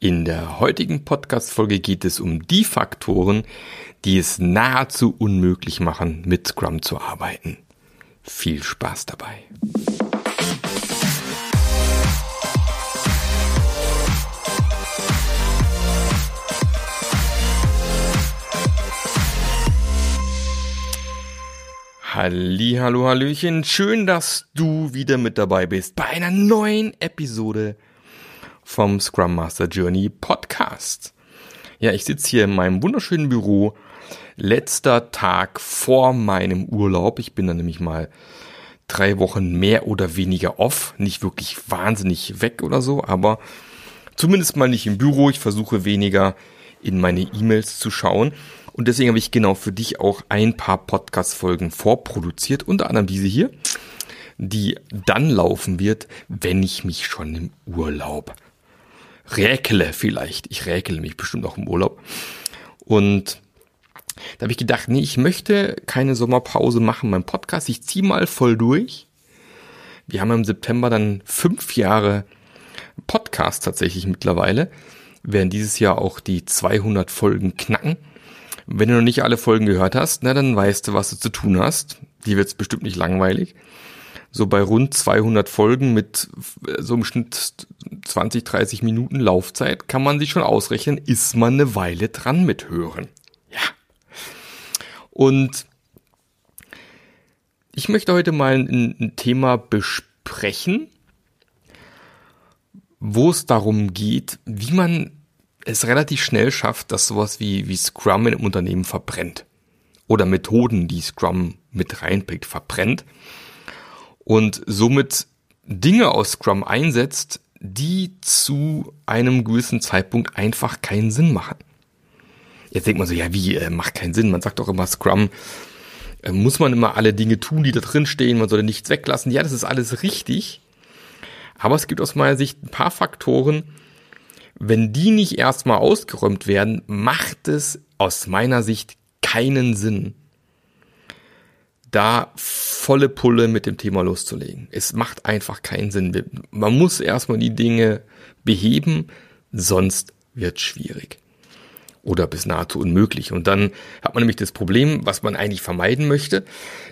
In der heutigen Podcast-Folge geht es um die Faktoren, die es nahezu unmöglich machen, mit Scrum zu arbeiten. Viel Spaß dabei. Halli, hallo, hallöchen. Schön, dass du wieder mit dabei bist bei einer neuen Episode vom Scrum Master Journey Podcast. Ja, ich sitze hier in meinem wunderschönen Büro. Letzter Tag vor meinem Urlaub. Ich bin dann nämlich mal drei Wochen mehr oder weniger off. Nicht wirklich wahnsinnig weg oder so, aber zumindest mal nicht im Büro. Ich versuche weniger in meine E-Mails zu schauen. Und deswegen habe ich genau für dich auch ein paar Podcast-Folgen vorproduziert, unter anderem diese hier, die dann laufen wird, wenn ich mich schon im Urlaub räkele vielleicht. Ich räkele mich bestimmt auch im Urlaub. Und da habe ich gedacht, nee, ich möchte keine Sommerpause machen beim Podcast. Ich ziehe mal voll durch. Wir haben im September dann fünf Jahre Podcast tatsächlich mittlerweile. Wir werden dieses Jahr auch die 200 Folgen knacken. Wenn du noch nicht alle Folgen gehört hast, na, dann weißt du, was du zu tun hast. Die wird bestimmt nicht langweilig so bei rund 200 Folgen mit äh, so im Schnitt 20, 30 Minuten Laufzeit kann man sich schon ausrechnen, ist man eine Weile dran mit hören. Ja. Und ich möchte heute mal ein, ein Thema besprechen, wo es darum geht, wie man es relativ schnell schafft, dass sowas wie, wie Scrum in einem Unternehmen verbrennt. Oder Methoden, die Scrum mit reinbringt, verbrennt und somit Dinge aus Scrum einsetzt, die zu einem gewissen Zeitpunkt einfach keinen Sinn machen. Jetzt denkt man so, ja, wie, äh, macht keinen Sinn. Man sagt doch immer, Scrum äh, muss man immer alle Dinge tun, die da drin stehen, man soll nichts weglassen. Ja, das ist alles richtig. Aber es gibt aus meiner Sicht ein paar Faktoren, wenn die nicht erstmal ausgeräumt werden, macht es aus meiner Sicht keinen Sinn, da volle Pulle mit dem Thema loszulegen. Es macht einfach keinen Sinn. Man muss erstmal die Dinge beheben, sonst wird schwierig. Oder bis nahezu unmöglich. Und dann hat man nämlich das Problem, was man eigentlich vermeiden möchte,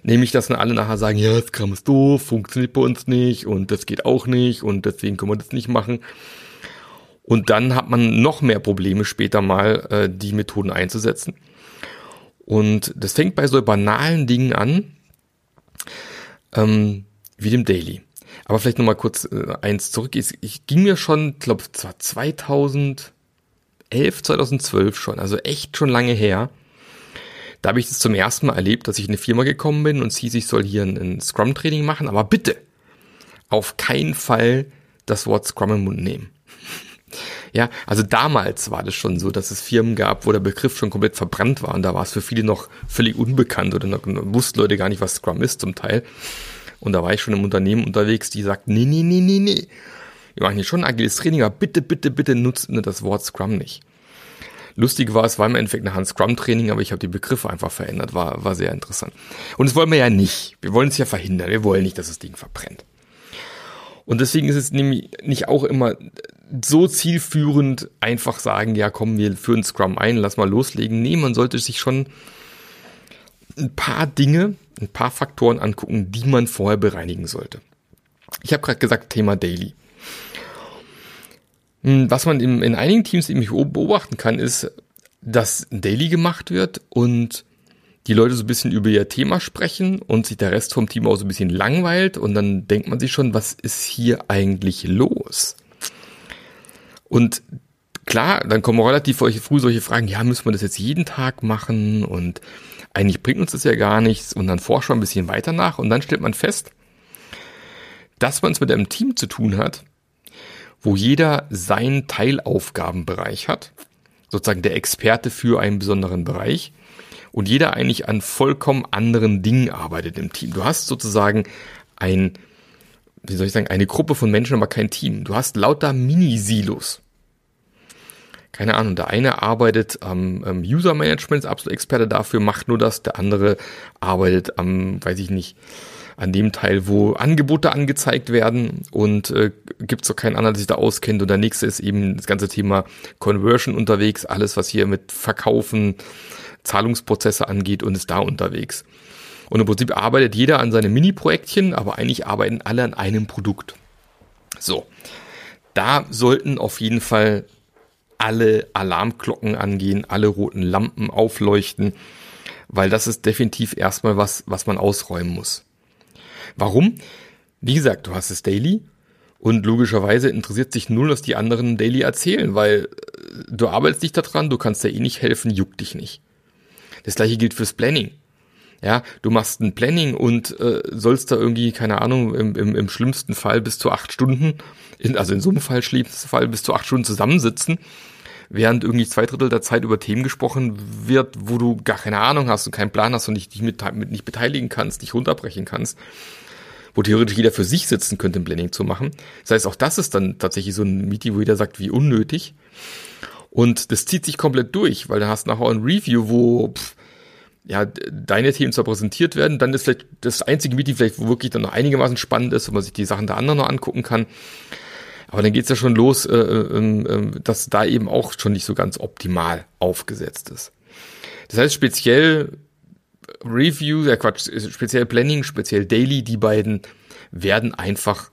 nämlich, dass dann alle nachher sagen, ja, das Kram ist doof, funktioniert bei uns nicht und das geht auch nicht und deswegen können wir das nicht machen. Und dann hat man noch mehr Probleme später mal, äh, die Methoden einzusetzen. Und das fängt bei so banalen Dingen an, ähm, wie dem Daily. Aber vielleicht nochmal kurz äh, eins zurück. Ich, ich ging mir schon, glaube zwar 2011, 2012 schon, also echt schon lange her. Da habe ich das zum ersten Mal erlebt, dass ich in eine Firma gekommen bin und sie sich soll hier ein, ein Scrum-Training machen, aber bitte auf keinen Fall das Wort Scrum im Mund nehmen. Ja, also damals war das schon so, dass es Firmen gab, wo der Begriff schon komplett verbrannt war und da war es für viele noch völlig unbekannt oder noch, wussten Leute gar nicht, was Scrum ist zum Teil. Und da war ich schon im Unternehmen unterwegs, die sagt, nee, nee, nee, nee, nee. Wir machen hier schon agiles Training, aber bitte, bitte, bitte nutzt das Wort Scrum nicht. Lustig war, es war im Endeffekt nachher ein Scrum-Training, aber ich habe die Begriffe einfach verändert, war, war sehr interessant. Und das wollen wir ja nicht. Wir wollen es ja verhindern. Wir wollen nicht, dass das Ding verbrennt. Und deswegen ist es nämlich nicht auch immer so zielführend einfach sagen, ja komm, wir führen Scrum ein, lass mal loslegen. Nee, man sollte sich schon ein paar Dinge, ein paar Faktoren angucken, die man vorher bereinigen sollte. Ich habe gerade gesagt, Thema Daily. Hm, was man in, in einigen Teams nämlich beobachten kann, ist, dass ein Daily gemacht wird und die Leute so ein bisschen über ihr Thema sprechen und sich der Rest vom Team auch so ein bisschen langweilt und dann denkt man sich schon, was ist hier eigentlich los? Und klar, dann kommen relativ früh solche Fragen, ja, müssen wir das jetzt jeden Tag machen? Und eigentlich bringt uns das ja gar nichts. Und dann forscht man ein bisschen weiter nach. Und dann stellt man fest, dass man es mit einem Team zu tun hat, wo jeder seinen Teilaufgabenbereich hat, sozusagen der Experte für einen besonderen Bereich und jeder eigentlich an vollkommen anderen Dingen arbeitet im Team. Du hast sozusagen ein, wie soll ich sagen, eine Gruppe von Menschen, aber kein Team. Du hast lauter Mini-Silos. Keine Ahnung, der eine arbeitet am ähm, User Management, ist absolut Experte dafür, macht nur das, der andere arbeitet am, weiß ich nicht, an dem Teil, wo Angebote angezeigt werden und äh, gibt auch keinen anderen, der sich da auskennt. Und der nächste ist eben das ganze Thema Conversion unterwegs, alles, was hier mit Verkaufen, Zahlungsprozesse angeht und ist da unterwegs. Und im Prinzip arbeitet jeder an seinem Mini-Projektchen, aber eigentlich arbeiten alle an einem Produkt. So, da sollten auf jeden Fall alle Alarmglocken angehen, alle roten Lampen aufleuchten, weil das ist definitiv erstmal was, was man ausräumen muss. Warum? Wie gesagt, du hast es Daily und logischerweise interessiert sich null, was die anderen Daily erzählen, weil äh, du arbeitest nicht daran, du kannst ja eh nicht helfen, juckt dich nicht. Das gleiche gilt fürs Planning. Ja, du machst ein Planning und äh, sollst da irgendwie, keine Ahnung, im, im, im schlimmsten Fall bis zu acht Stunden, in, also in so einem Fall, schlimmsten Fall bis zu acht Stunden zusammensitzen, während irgendwie zwei Drittel der Zeit über Themen gesprochen wird, wo du gar keine Ahnung hast und keinen Plan hast und dich nicht, mit, mit nicht beteiligen kannst, nicht runterbrechen kannst wo theoretisch jeder für sich sitzen könnte, ein Planning zu machen. Das heißt, auch das ist dann tatsächlich so ein Meeting, wo jeder sagt, wie unnötig. Und das zieht sich komplett durch, weil dann hast du nachher ein Review, wo pff, ja, deine Themen zwar präsentiert werden, dann ist vielleicht das einzige Meeting vielleicht, wo wirklich dann noch einigermaßen spannend ist, wo man sich die Sachen der anderen noch angucken kann. Aber dann geht's ja schon los, äh, äh, äh, dass da eben auch schon nicht so ganz optimal aufgesetzt ist. Das heißt, speziell Review, ja Quatsch, speziell Planning, speziell Daily, die beiden werden einfach,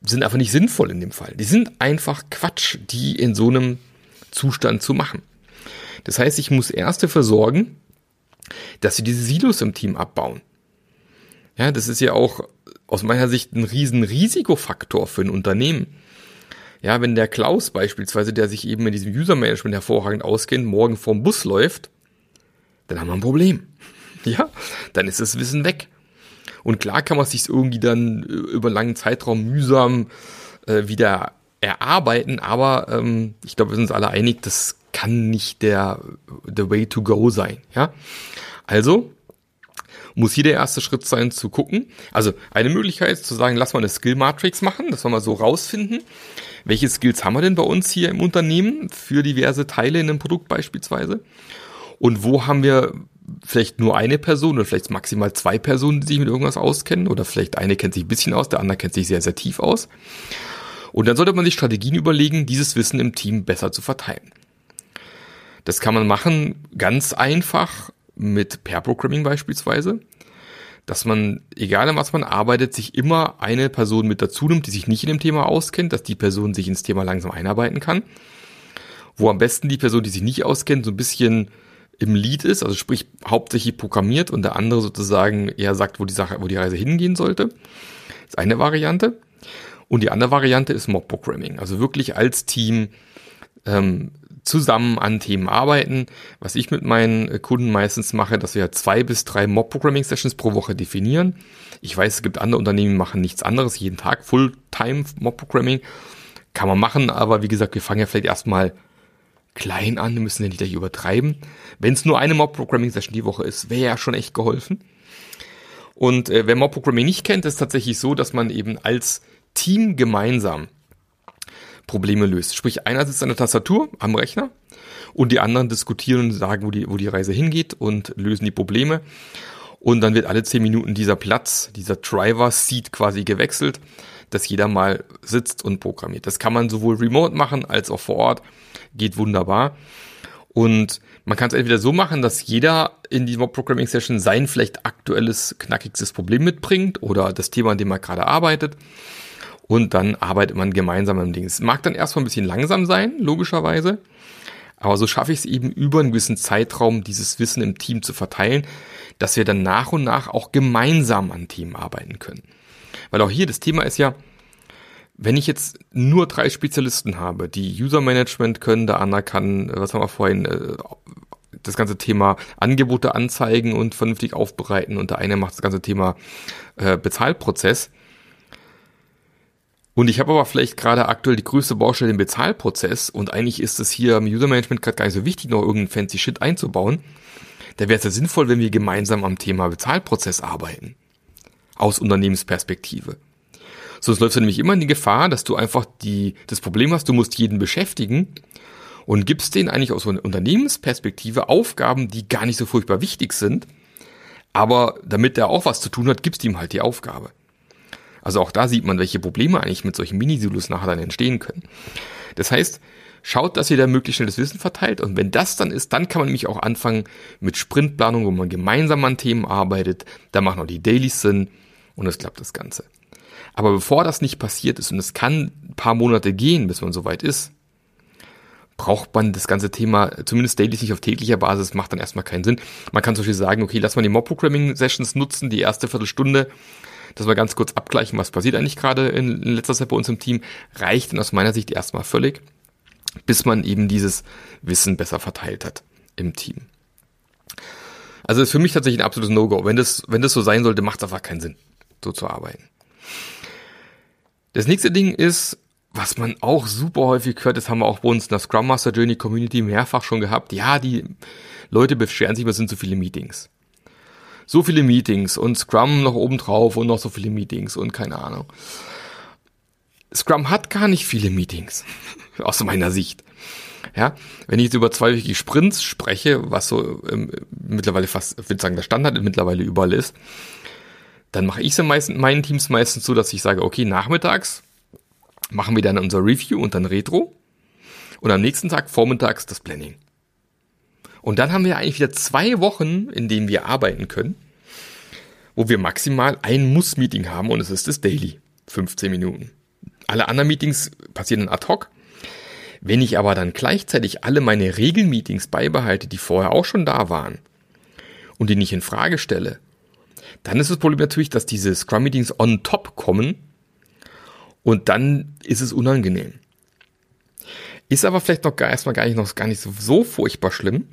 sind einfach nicht sinnvoll in dem Fall. Die sind einfach Quatsch, die in so einem Zustand zu machen. Das heißt, ich muss erst dafür sorgen, dass sie diese Silos im Team abbauen. Ja, das ist ja auch aus meiner Sicht ein riesen Risikofaktor für ein Unternehmen. Ja, wenn der Klaus beispielsweise, der sich eben in diesem User-Management hervorragend auskennt, morgen vorm Bus läuft, dann haben wir ein Problem. Ja, dann ist das Wissen weg. Und klar kann man sich irgendwie dann über einen langen Zeitraum mühsam äh, wieder erarbeiten, aber ähm, ich glaube, wir sind uns alle einig, das kann nicht der the way to go sein. Ja, also muss hier der erste Schritt sein, zu gucken. Also eine Möglichkeit ist zu sagen, lass mal eine Skill Matrix machen, dass wir mal so rausfinden, welche Skills haben wir denn bei uns hier im Unternehmen für diverse Teile in einem Produkt beispielsweise. Und wo haben wir vielleicht nur eine Person oder vielleicht maximal zwei Personen, die sich mit irgendwas auskennen oder vielleicht eine kennt sich ein bisschen aus, der andere kennt sich sehr, sehr tief aus. Und dann sollte man sich Strategien überlegen, dieses Wissen im Team besser zu verteilen. Das kann man machen ganz einfach mit Pair Programming beispielsweise, dass man, egal an was man arbeitet, sich immer eine Person mit dazu nimmt, die sich nicht in dem Thema auskennt, dass die Person sich ins Thema langsam einarbeiten kann. Wo am besten die Person, die sich nicht auskennt, so ein bisschen im Lead ist, also sprich hauptsächlich programmiert und der andere sozusagen eher sagt, wo die Sache, wo die Reise hingehen sollte. Das ist eine Variante. Und die andere Variante ist Mob Programming, also wirklich als Team ähm, zusammen an Themen arbeiten. Was ich mit meinen Kunden meistens mache, dass wir zwei bis drei Mob-Programming-Sessions pro Woche definieren. Ich weiß, es gibt andere Unternehmen, die machen nichts anderes, jeden Tag Fulltime Mob-Programming. Kann man machen, aber wie gesagt, wir fangen ja vielleicht erstmal klein an, wir müssen ja nicht gleich übertreiben. Wenn es nur eine Mob-Programming-Session die Woche ist, wäre ja schon echt geholfen. Und äh, wer Mob-Programming nicht kennt, ist tatsächlich so, dass man eben als Team gemeinsam Probleme löst. Sprich, einer sitzt an der Tastatur am Rechner und die anderen diskutieren und sagen, wo die, wo die Reise hingeht und lösen die Probleme. Und dann wird alle zehn Minuten dieser Platz, dieser Driver-Seat quasi gewechselt, dass jeder mal sitzt und programmiert. Das kann man sowohl remote machen als auch vor Ort. Geht wunderbar. Und man kann es entweder so machen, dass jeder in die Programming Session sein vielleicht aktuelles, knackigstes Problem mitbringt oder das Thema, an dem man gerade arbeitet und dann arbeitet man gemeinsam am Ding. Es mag dann erstmal ein bisschen langsam sein, logischerweise, aber so schaffe ich es eben über einen gewissen Zeitraum, dieses Wissen im Team zu verteilen, dass wir dann nach und nach auch gemeinsam an Themen arbeiten können. Weil auch hier das Thema ist ja, wenn ich jetzt nur drei Spezialisten habe, die User Management können, der andere kann, was haben wir vorhin, äh, das ganze Thema Angebote anzeigen und vernünftig aufbereiten und der eine macht das ganze Thema äh, Bezahlprozess, und ich habe aber vielleicht gerade aktuell die größte Baustelle im Bezahlprozess und eigentlich ist es hier im User Management gerade gar nicht so wichtig, noch irgendeinen fancy Shit einzubauen. Da wäre es ja sinnvoll, wenn wir gemeinsam am Thema Bezahlprozess arbeiten. Aus Unternehmensperspektive. Sonst läufst du nämlich immer in die Gefahr, dass du einfach die, das Problem hast, du musst jeden beschäftigen und gibst denen eigentlich aus Unternehmensperspektive Aufgaben, die gar nicht so furchtbar wichtig sind, Aber damit er auch was zu tun hat, gibst ihm halt die Aufgabe. Also auch da sieht man, welche Probleme eigentlich mit solchen Mini-Silos nachher dann entstehen können. Das heißt, schaut, dass ihr da möglichst schnell das Wissen verteilt und wenn das dann ist, dann kann man nämlich auch anfangen mit Sprintplanung, wo man gemeinsam an Themen arbeitet, da machen auch die Dailies Sinn und es klappt das Ganze. Aber bevor das nicht passiert ist und es kann ein paar Monate gehen, bis man soweit ist, braucht man das ganze Thema, zumindest Dailies nicht auf täglicher Basis, macht dann erstmal keinen Sinn. Man kann zum Beispiel sagen, okay, lass mal die Mob-Programming-Sessions nutzen, die erste Viertelstunde, dass wir ganz kurz abgleichen, was passiert eigentlich gerade in, in letzter Zeit bei uns im Team, reicht dann aus meiner Sicht erstmal völlig, bis man eben dieses Wissen besser verteilt hat im Team. Also ist für mich tatsächlich ein absolutes No-Go. Wenn das, wenn das so sein sollte, macht es einfach keinen Sinn, so zu arbeiten. Das nächste Ding ist, was man auch super häufig hört, das haben wir auch bei uns in der Scrum Master Journey Community mehrfach schon gehabt. Ja, die Leute beschweren sich, es sind zu viele Meetings. So viele Meetings und Scrum noch oben drauf und noch so viele Meetings und keine Ahnung. Scrum hat gar nicht viele Meetings. aus meiner Sicht. Ja, wenn ich jetzt über zweiwöchige Sprints spreche, was so ähm, mittlerweile fast, ich würde sagen, der Standard mittlerweile überall ist, dann mache ich es meisten, meinen Teams meistens so, dass ich sage, okay, nachmittags machen wir dann unser Review und dann Retro. Und am nächsten Tag vormittags das Planning. Und dann haben wir eigentlich wieder zwei Wochen, in denen wir arbeiten können, wo wir maximal ein Muss-Meeting haben und es ist das Daily. 15 Minuten. Alle anderen Meetings passieren dann ad hoc. Wenn ich aber dann gleichzeitig alle meine Regelmeetings beibehalte, die vorher auch schon da waren und die nicht in Frage stelle, dann ist das Problem natürlich, dass diese Scrum-Meetings on top kommen und dann ist es unangenehm. Ist aber vielleicht noch gar, erstmal gar nicht, noch gar nicht so, so furchtbar schlimm,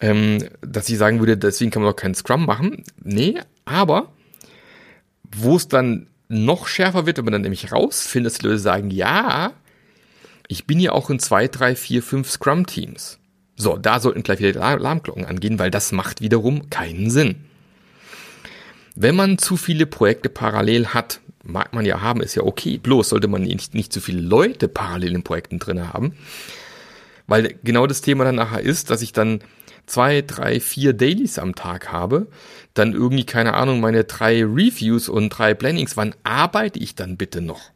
ähm, dass ich sagen würde, deswegen kann man doch keinen Scrum machen. Nee, aber wo es dann noch schärfer wird, wenn man dann nämlich rausfindet, dass die Leute sagen, ja, ich bin ja auch in zwei, drei, vier, fünf Scrum-Teams. So, da sollten gleich wieder Alarmglocken angehen, weil das macht wiederum keinen Sinn. Wenn man zu viele Projekte parallel hat, mag man ja haben, ist ja okay. Bloß sollte man nicht, nicht zu viele Leute parallel in Projekten drin haben. Weil genau das Thema dann nachher ist, dass ich dann zwei, drei, vier Dailies am Tag habe, dann irgendwie, keine Ahnung, meine drei Reviews und drei Plannings, wann arbeite ich dann bitte noch?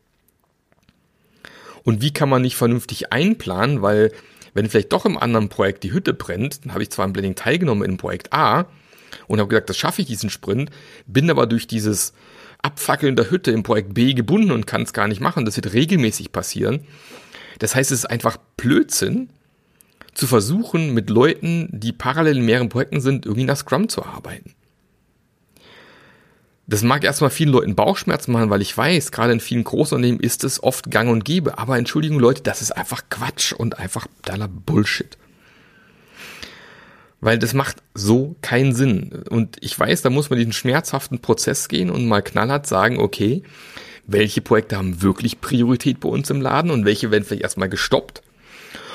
Und wie kann man nicht vernünftig einplanen, weil wenn vielleicht doch im anderen Projekt die Hütte brennt, dann habe ich zwar im Planning teilgenommen in Projekt A und habe gesagt, das schaffe ich diesen Sprint, bin aber durch dieses Abfackeln der Hütte im Projekt B gebunden und kann es gar nicht machen. Das wird regelmäßig passieren. Das heißt, es ist einfach Blödsinn, zu versuchen, mit Leuten, die parallel in mehreren Projekten sind, irgendwie nach Scrum zu arbeiten. Das mag erstmal vielen Leuten Bauchschmerzen machen, weil ich weiß, gerade in vielen Großunternehmen ist es oft gang und gäbe. Aber Entschuldigung Leute, das ist einfach Quatsch und einfach totaler Bullshit. Weil das macht so keinen Sinn. Und ich weiß, da muss man diesen schmerzhaften Prozess gehen und mal knallhart sagen, okay, welche Projekte haben wirklich Priorität bei uns im Laden und welche werden vielleicht erstmal gestoppt.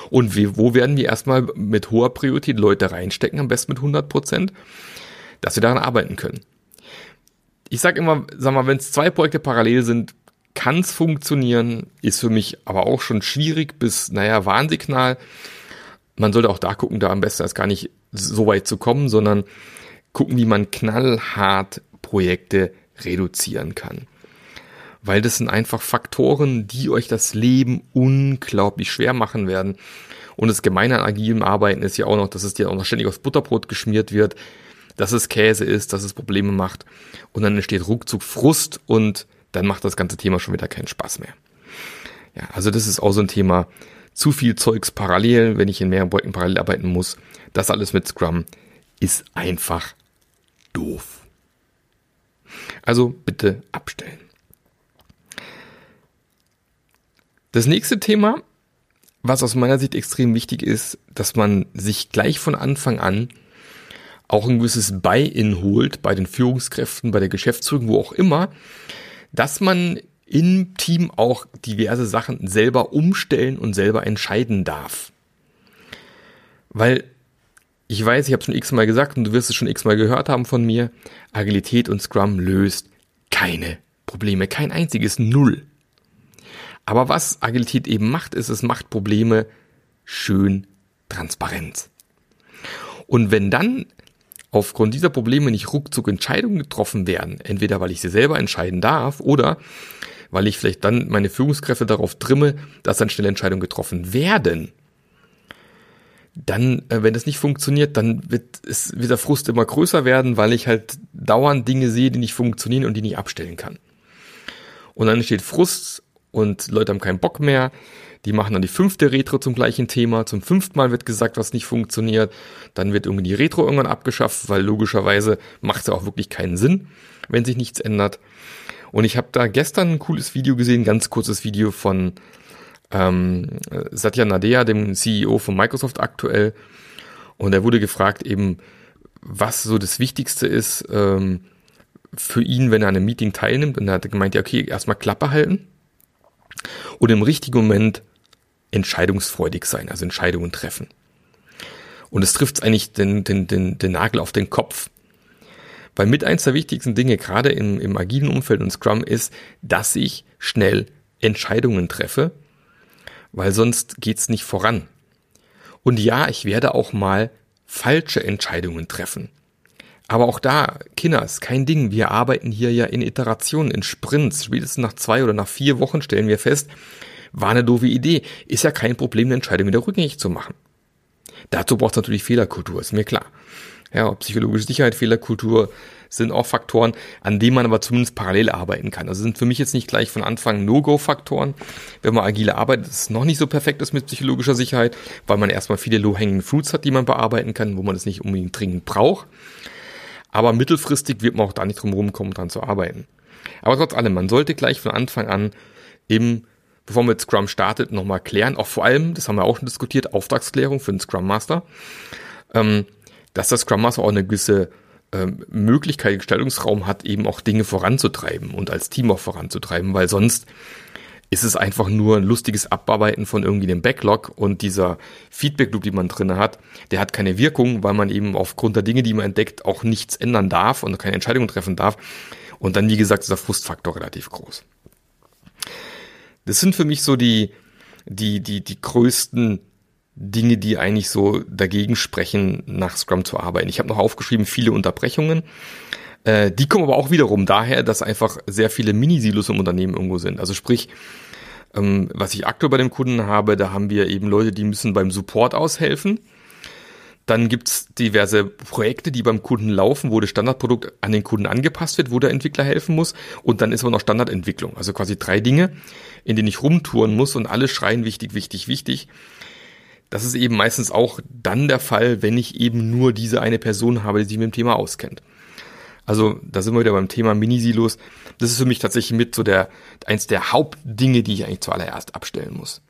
Und wo werden wir erstmal mit hoher Priorität Leute reinstecken, am besten mit 100 Prozent, dass wir daran arbeiten können ich sag immer, sag mal, wenn es zwei Projekte parallel sind, kann es funktionieren, ist für mich aber auch schon schwierig bis, naja, Warnsignal. Man sollte auch da gucken, da am besten erst gar nicht so weit zu kommen, sondern gucken, wie man knallhart Projekte reduzieren kann. Weil das sind einfach Faktoren, die euch das Leben unglaublich schwer machen werden. Und das Gemeine an agilem Arbeiten ist ja auch noch, dass es dir auch noch ständig aufs Butterbrot geschmiert wird dass es Käse ist, dass es Probleme macht und dann entsteht ruckzuck Frust und dann macht das ganze Thema schon wieder keinen Spaß mehr. Ja, also das ist auch so ein Thema. Zu viel Zeugs parallel, wenn ich in mehreren Projekten parallel arbeiten muss. Das alles mit Scrum ist einfach doof. Also bitte abstellen. Das nächste Thema, was aus meiner Sicht extrem wichtig ist, dass man sich gleich von Anfang an auch ein gewisses Buy-in holt bei den Führungskräften, bei der Geschäftsführung, wo auch immer, dass man im Team auch diverse Sachen selber umstellen und selber entscheiden darf. Weil ich weiß, ich habe es schon x-mal gesagt und du wirst es schon x-mal gehört haben von mir, Agilität und Scrum löst keine Probleme, kein einziges Null. Aber was Agilität eben macht, ist, es macht Probleme schön transparent. Und wenn dann aufgrund dieser Probleme nicht ruckzuck Entscheidungen getroffen werden, entweder weil ich sie selber entscheiden darf oder weil ich vielleicht dann meine Führungskräfte darauf trimme, dass dann schnell Entscheidungen getroffen werden, dann, äh, wenn das nicht funktioniert, dann wird, es, wird der Frust immer größer werden, weil ich halt dauernd Dinge sehe, die nicht funktionieren und die nicht abstellen kann. Und dann entsteht Frust und Leute haben keinen Bock mehr. Die machen dann die fünfte Retro zum gleichen Thema. Zum fünften Mal wird gesagt, was nicht funktioniert. Dann wird irgendwie die Retro irgendwann abgeschafft, weil logischerweise macht es ja auch wirklich keinen Sinn, wenn sich nichts ändert. Und ich habe da gestern ein cooles Video gesehen, ganz kurzes Video von ähm, Satya Nadella, dem CEO von Microsoft aktuell. Und er wurde gefragt eben, was so das Wichtigste ist ähm, für ihn, wenn er an einem Meeting teilnimmt. Und er hat gemeint, ja, okay, erstmal Klappe halten und im richtigen Moment entscheidungsfreudig sein, also Entscheidungen treffen. Und es trifft eigentlich den, den, den, den Nagel auf den Kopf. Weil mit eins der wichtigsten Dinge, gerade im, im agilen Umfeld und Scrum, ist, dass ich schnell Entscheidungen treffe weil sonst geht's nicht voran. Und ja, ich werde auch mal falsche Entscheidungen treffen. Aber auch da, Kinders, kein Ding. Wir arbeiten hier ja in Iterationen, in Sprints. Spätestens nach zwei oder nach vier Wochen stellen wir fest, war eine doofe Idee. Ist ja kein Problem, eine Entscheidung wieder rückgängig zu machen. Dazu braucht es natürlich Fehlerkultur, ist mir klar. Ja, psychologische Sicherheit, Fehlerkultur, sind auch Faktoren, an denen man aber zumindest parallel arbeiten kann. Also sind für mich jetzt nicht gleich von Anfang No-Go-Faktoren. Wenn man agile arbeitet, ist es noch nicht so perfekt ist mit psychologischer Sicherheit, weil man erstmal viele Low-Hanging Fruits hat, die man bearbeiten kann, wo man es nicht unbedingt dringend braucht. Aber mittelfristig wird man auch da nicht drum rumkommen, dran zu arbeiten. Aber trotz allem, man sollte gleich von Anfang an im bevor man mit Scrum startet, nochmal klären, auch vor allem, das haben wir auch schon diskutiert, Auftragsklärung für den Scrum Master, ähm, dass der Scrum Master auch eine gewisse ähm, Möglichkeit, Gestaltungsraum hat, eben auch Dinge voranzutreiben und als Team auch voranzutreiben, weil sonst ist es einfach nur ein lustiges Abarbeiten von irgendwie dem Backlog und dieser Feedback-Loop, die man drinne hat, der hat keine Wirkung, weil man eben aufgrund der Dinge, die man entdeckt, auch nichts ändern darf und keine Entscheidungen treffen darf. Und dann, wie gesagt, ist der Frustfaktor relativ groß. Das sind für mich so die, die, die, die größten Dinge, die eigentlich so dagegen sprechen, nach Scrum zu arbeiten. Ich habe noch aufgeschrieben, viele Unterbrechungen. Äh, die kommen aber auch wiederum daher, dass einfach sehr viele Mini-Silos im Unternehmen irgendwo sind. Also sprich, ähm, was ich aktuell bei dem Kunden habe, da haben wir eben Leute, die müssen beim Support aushelfen. Dann gibt's diverse Projekte, die beim Kunden laufen, wo das Standardprodukt an den Kunden angepasst wird, wo der Entwickler helfen muss. Und dann ist aber noch Standardentwicklung. Also quasi drei Dinge, in denen ich rumtouren muss und alle schreien wichtig, wichtig, wichtig. Das ist eben meistens auch dann der Fall, wenn ich eben nur diese eine Person habe, die sich mit dem Thema auskennt. Also da sind wir wieder beim Thema Minisilos. Das ist für mich tatsächlich mit so der eins der Hauptdinge, die ich eigentlich zuallererst abstellen muss.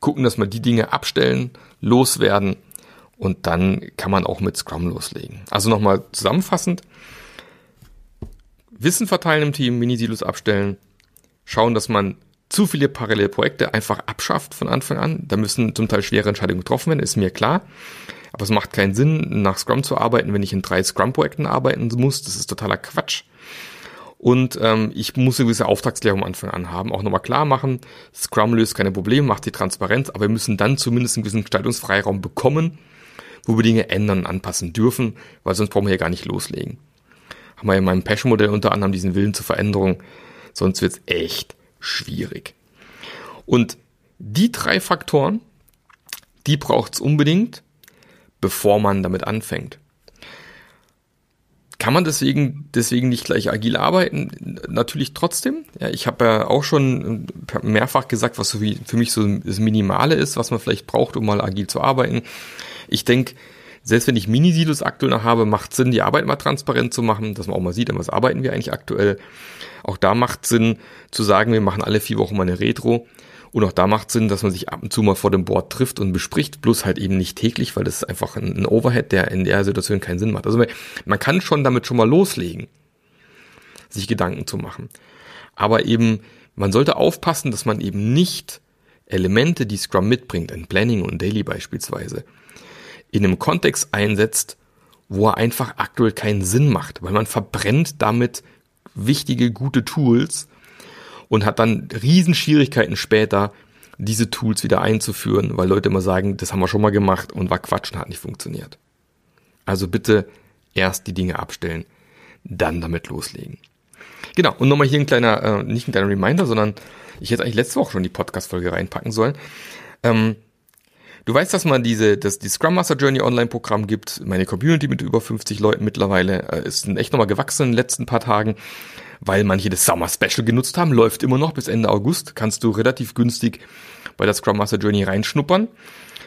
Gucken, dass wir die Dinge abstellen, loswerden und dann kann man auch mit Scrum loslegen. Also nochmal zusammenfassend. Wissen verteilen im Team, Minisilos abstellen, schauen, dass man zu viele parallele Projekte einfach abschafft von Anfang an. Da müssen zum Teil schwere Entscheidungen getroffen werden, ist mir klar. Aber es macht keinen Sinn, nach Scrum zu arbeiten, wenn ich in drei Scrum-Projekten arbeiten muss. Das ist totaler Quatsch. Und ähm, ich muss eine gewisse Auftragsklärung am Anfang an haben. Auch nochmal klar machen, Scrum löst keine Probleme, macht die Transparenz, aber wir müssen dann zumindest einen gewissen Gestaltungsfreiraum bekommen, wo wir Dinge ändern anpassen dürfen, weil sonst brauchen wir ja gar nicht loslegen. Haben wir in meinem Passion-Modell unter anderem diesen Willen zur Veränderung, sonst wird's echt schwierig. Und die drei Faktoren, die braucht's unbedingt, bevor man damit anfängt. Kann man deswegen, deswegen nicht gleich agil arbeiten? Natürlich trotzdem. Ja, ich habe ja auch schon mehrfach gesagt, was für mich so das Minimale ist, was man vielleicht braucht, um mal agil zu arbeiten. Ich denke, selbst wenn ich Mini-Silos aktuell noch habe, macht Sinn, die Arbeit mal transparent zu machen, dass man auch mal sieht, an was arbeiten wir eigentlich aktuell. Auch da macht Sinn zu sagen, wir machen alle vier Wochen mal eine Retro. Und auch da macht Sinn, dass man sich ab und zu mal vor dem Board trifft und bespricht, bloß halt eben nicht täglich, weil das ist einfach ein, Overhead, der in der Situation keinen Sinn macht. Also man kann schon damit schon mal loslegen, sich Gedanken zu machen. Aber eben, man sollte aufpassen, dass man eben nicht Elemente, die Scrum mitbringt, ein Planning und Daily beispielsweise, in einem Kontext einsetzt, wo er einfach aktuell keinen Sinn macht, weil man verbrennt damit wichtige, gute Tools und hat dann Riesenschwierigkeiten später, diese Tools wieder einzuführen, weil Leute immer sagen, das haben wir schon mal gemacht und war Quatsch und hat nicht funktioniert. Also bitte erst die Dinge abstellen, dann damit loslegen. Genau, und nochmal hier ein kleiner, äh, nicht ein kleiner Reminder, sondern ich hätte eigentlich letzte Woche schon die Podcast-Folge reinpacken sollen. Ähm, du weißt, dass man diese, dass die Scrum Master Journey Online-Programm gibt. Meine Community mit über 50 Leuten mittlerweile äh, ist echt nochmal gewachsen in den letzten paar Tagen, weil manche das Summer Special genutzt haben. Läuft immer noch bis Ende August. Kannst du relativ günstig bei der Scrum Master Journey reinschnuppern.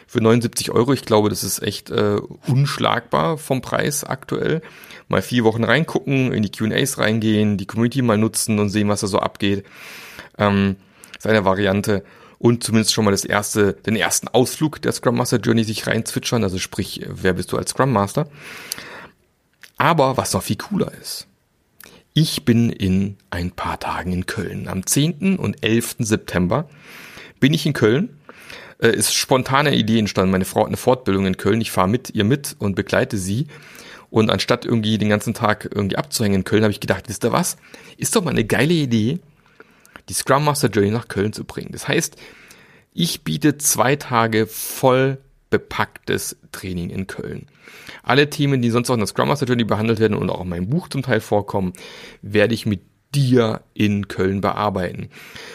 Für 79 Euro, ich glaube, das ist echt äh, unschlagbar vom Preis aktuell. Mal vier Wochen reingucken, in die QAs reingehen, die Community mal nutzen und sehen, was da so abgeht. Ähm, seine Variante und zumindest schon mal das erste, den ersten Ausflug der Scrum Master Journey sich reinzwitschern, also sprich, wer bist du als Scrum Master? Aber was noch viel cooler ist, ich bin in ein paar Tagen in Köln. Am 10. und 11. September bin ich in Köln. Äh, ist spontane Idee entstanden. Meine Frau hat eine Fortbildung in Köln. Ich fahre mit ihr mit und begleite sie. Und anstatt irgendwie den ganzen Tag irgendwie abzuhängen in Köln, habe ich gedacht, wisst ihr was? Ist doch mal eine geile Idee, die Scrum Master Journey nach Köln zu bringen. Das heißt, ich biete zwei Tage voll bepacktes Training in Köln. Alle Themen, die sonst auch in der Scrum Master Journey behandelt werden und auch in meinem Buch zum Teil vorkommen, werde ich mit dir in Köln bearbeiten.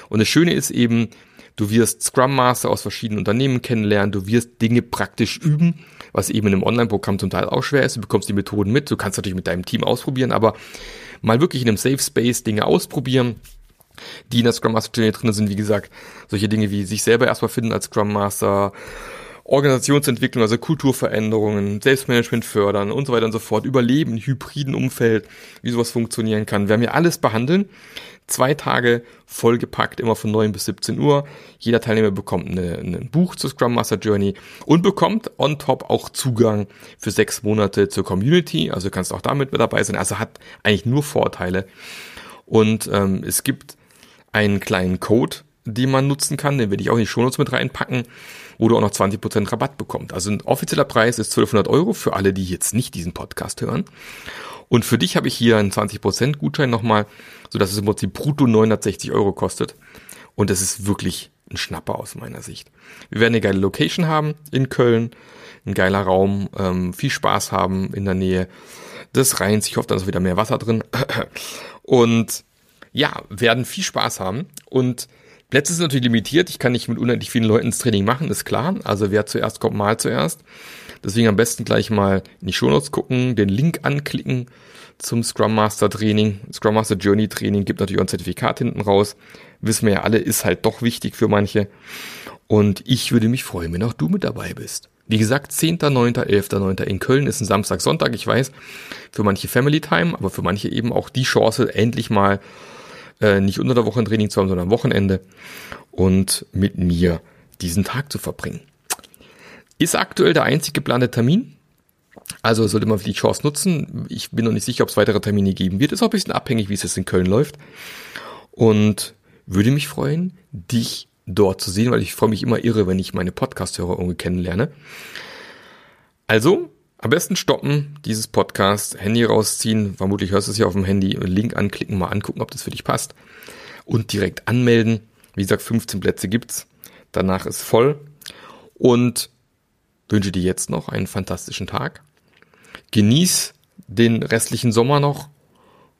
Und das Schöne ist eben, du wirst Scrum Master aus verschiedenen Unternehmen kennenlernen, du wirst Dinge praktisch üben, was eben in einem Online-Programm zum Teil auch schwer ist. Du bekommst die Methoden mit, du kannst natürlich mit deinem Team ausprobieren, aber mal wirklich in einem Safe Space Dinge ausprobieren, die in der Scrum Master Journey drin sind, wie gesagt, solche Dinge wie sich selber erstmal finden als Scrum Master, Organisationsentwicklung, also Kulturveränderungen, Selbstmanagement fördern und so weiter und so fort, Überleben, hybriden Umfeld, wie sowas funktionieren kann, wir alles behandeln. Zwei Tage vollgepackt, immer von 9 bis 17 Uhr. Jeder Teilnehmer bekommt eine, ein Buch zur Scrum Master Journey und bekommt on top auch Zugang für sechs Monate zur Community. Also kannst auch damit mit dabei sein. Also hat eigentlich nur Vorteile. Und ähm, es gibt einen kleinen Code, den man nutzen kann, den werde ich auch in die Shownotes mit reinpacken, wo du auch noch 20% Rabatt bekommst. Also ein offizieller Preis ist 1200 Euro für alle, die jetzt nicht diesen Podcast hören. Und für dich habe ich hier einen 20% Gutschein nochmal, sodass es im Prinzip brutto 960 Euro kostet. Und das ist wirklich ein Schnapper aus meiner Sicht. Wir werden eine geile Location haben in Köln, ein geiler Raum, ähm, viel Spaß haben in der Nähe des Rheins. Ich hoffe, da ist wieder mehr Wasser drin. Und ja, werden viel Spaß haben. Und Plätze sind natürlich limitiert. Ich kann nicht mit unendlich vielen Leuten das Training machen, ist klar. Also wer zuerst kommt, mal zuerst. Deswegen am besten gleich mal in die Shownotes gucken, den Link anklicken zum Scrum Master Training. Scrum Master Journey Training gibt natürlich auch ein Zertifikat hinten raus. Wissen wir ja alle, ist halt doch wichtig für manche. Und ich würde mich freuen, wenn auch du mit dabei bist. Wie gesagt, 10.9., 11.9. in Köln ist ein Samstag, Sonntag, ich weiß, für manche Family Time, aber für manche eben auch die Chance, endlich mal äh, nicht unter der Woche ein Training zu haben, sondern am Wochenende und mit mir diesen Tag zu verbringen. Ist aktuell der einzige geplante Termin. Also sollte man die Chance nutzen. Ich bin noch nicht sicher, ob es weitere Termine geben wird. Ist auch ein bisschen abhängig, wie es jetzt in Köln läuft. Und würde mich freuen, dich dort zu sehen, weil ich freue mich immer irre, wenn ich meine Podcast-Hörer irgendwie kennenlerne. Also, am besten stoppen, dieses Podcast, Handy rausziehen, vermutlich hörst du es ja auf dem Handy, Link anklicken, mal angucken, ob das für dich passt und direkt anmelden. Wie gesagt, 15 Plätze gibt's. Danach ist voll und wünsche dir jetzt noch einen fantastischen Tag. Genieß den restlichen Sommer noch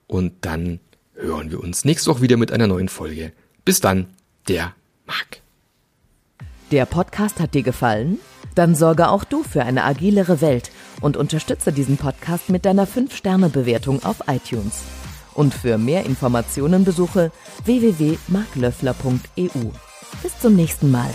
und dann hören wir uns nächste Woche wieder mit einer neuen Folge. Bis dann, der Marc. Der Podcast hat dir gefallen? Dann sorge auch du für eine agilere Welt und unterstütze diesen Podcast mit deiner 5-Sterne-Bewertung auf iTunes. Und für mehr Informationen besuche www.marklöffler.eu. Bis zum nächsten Mal.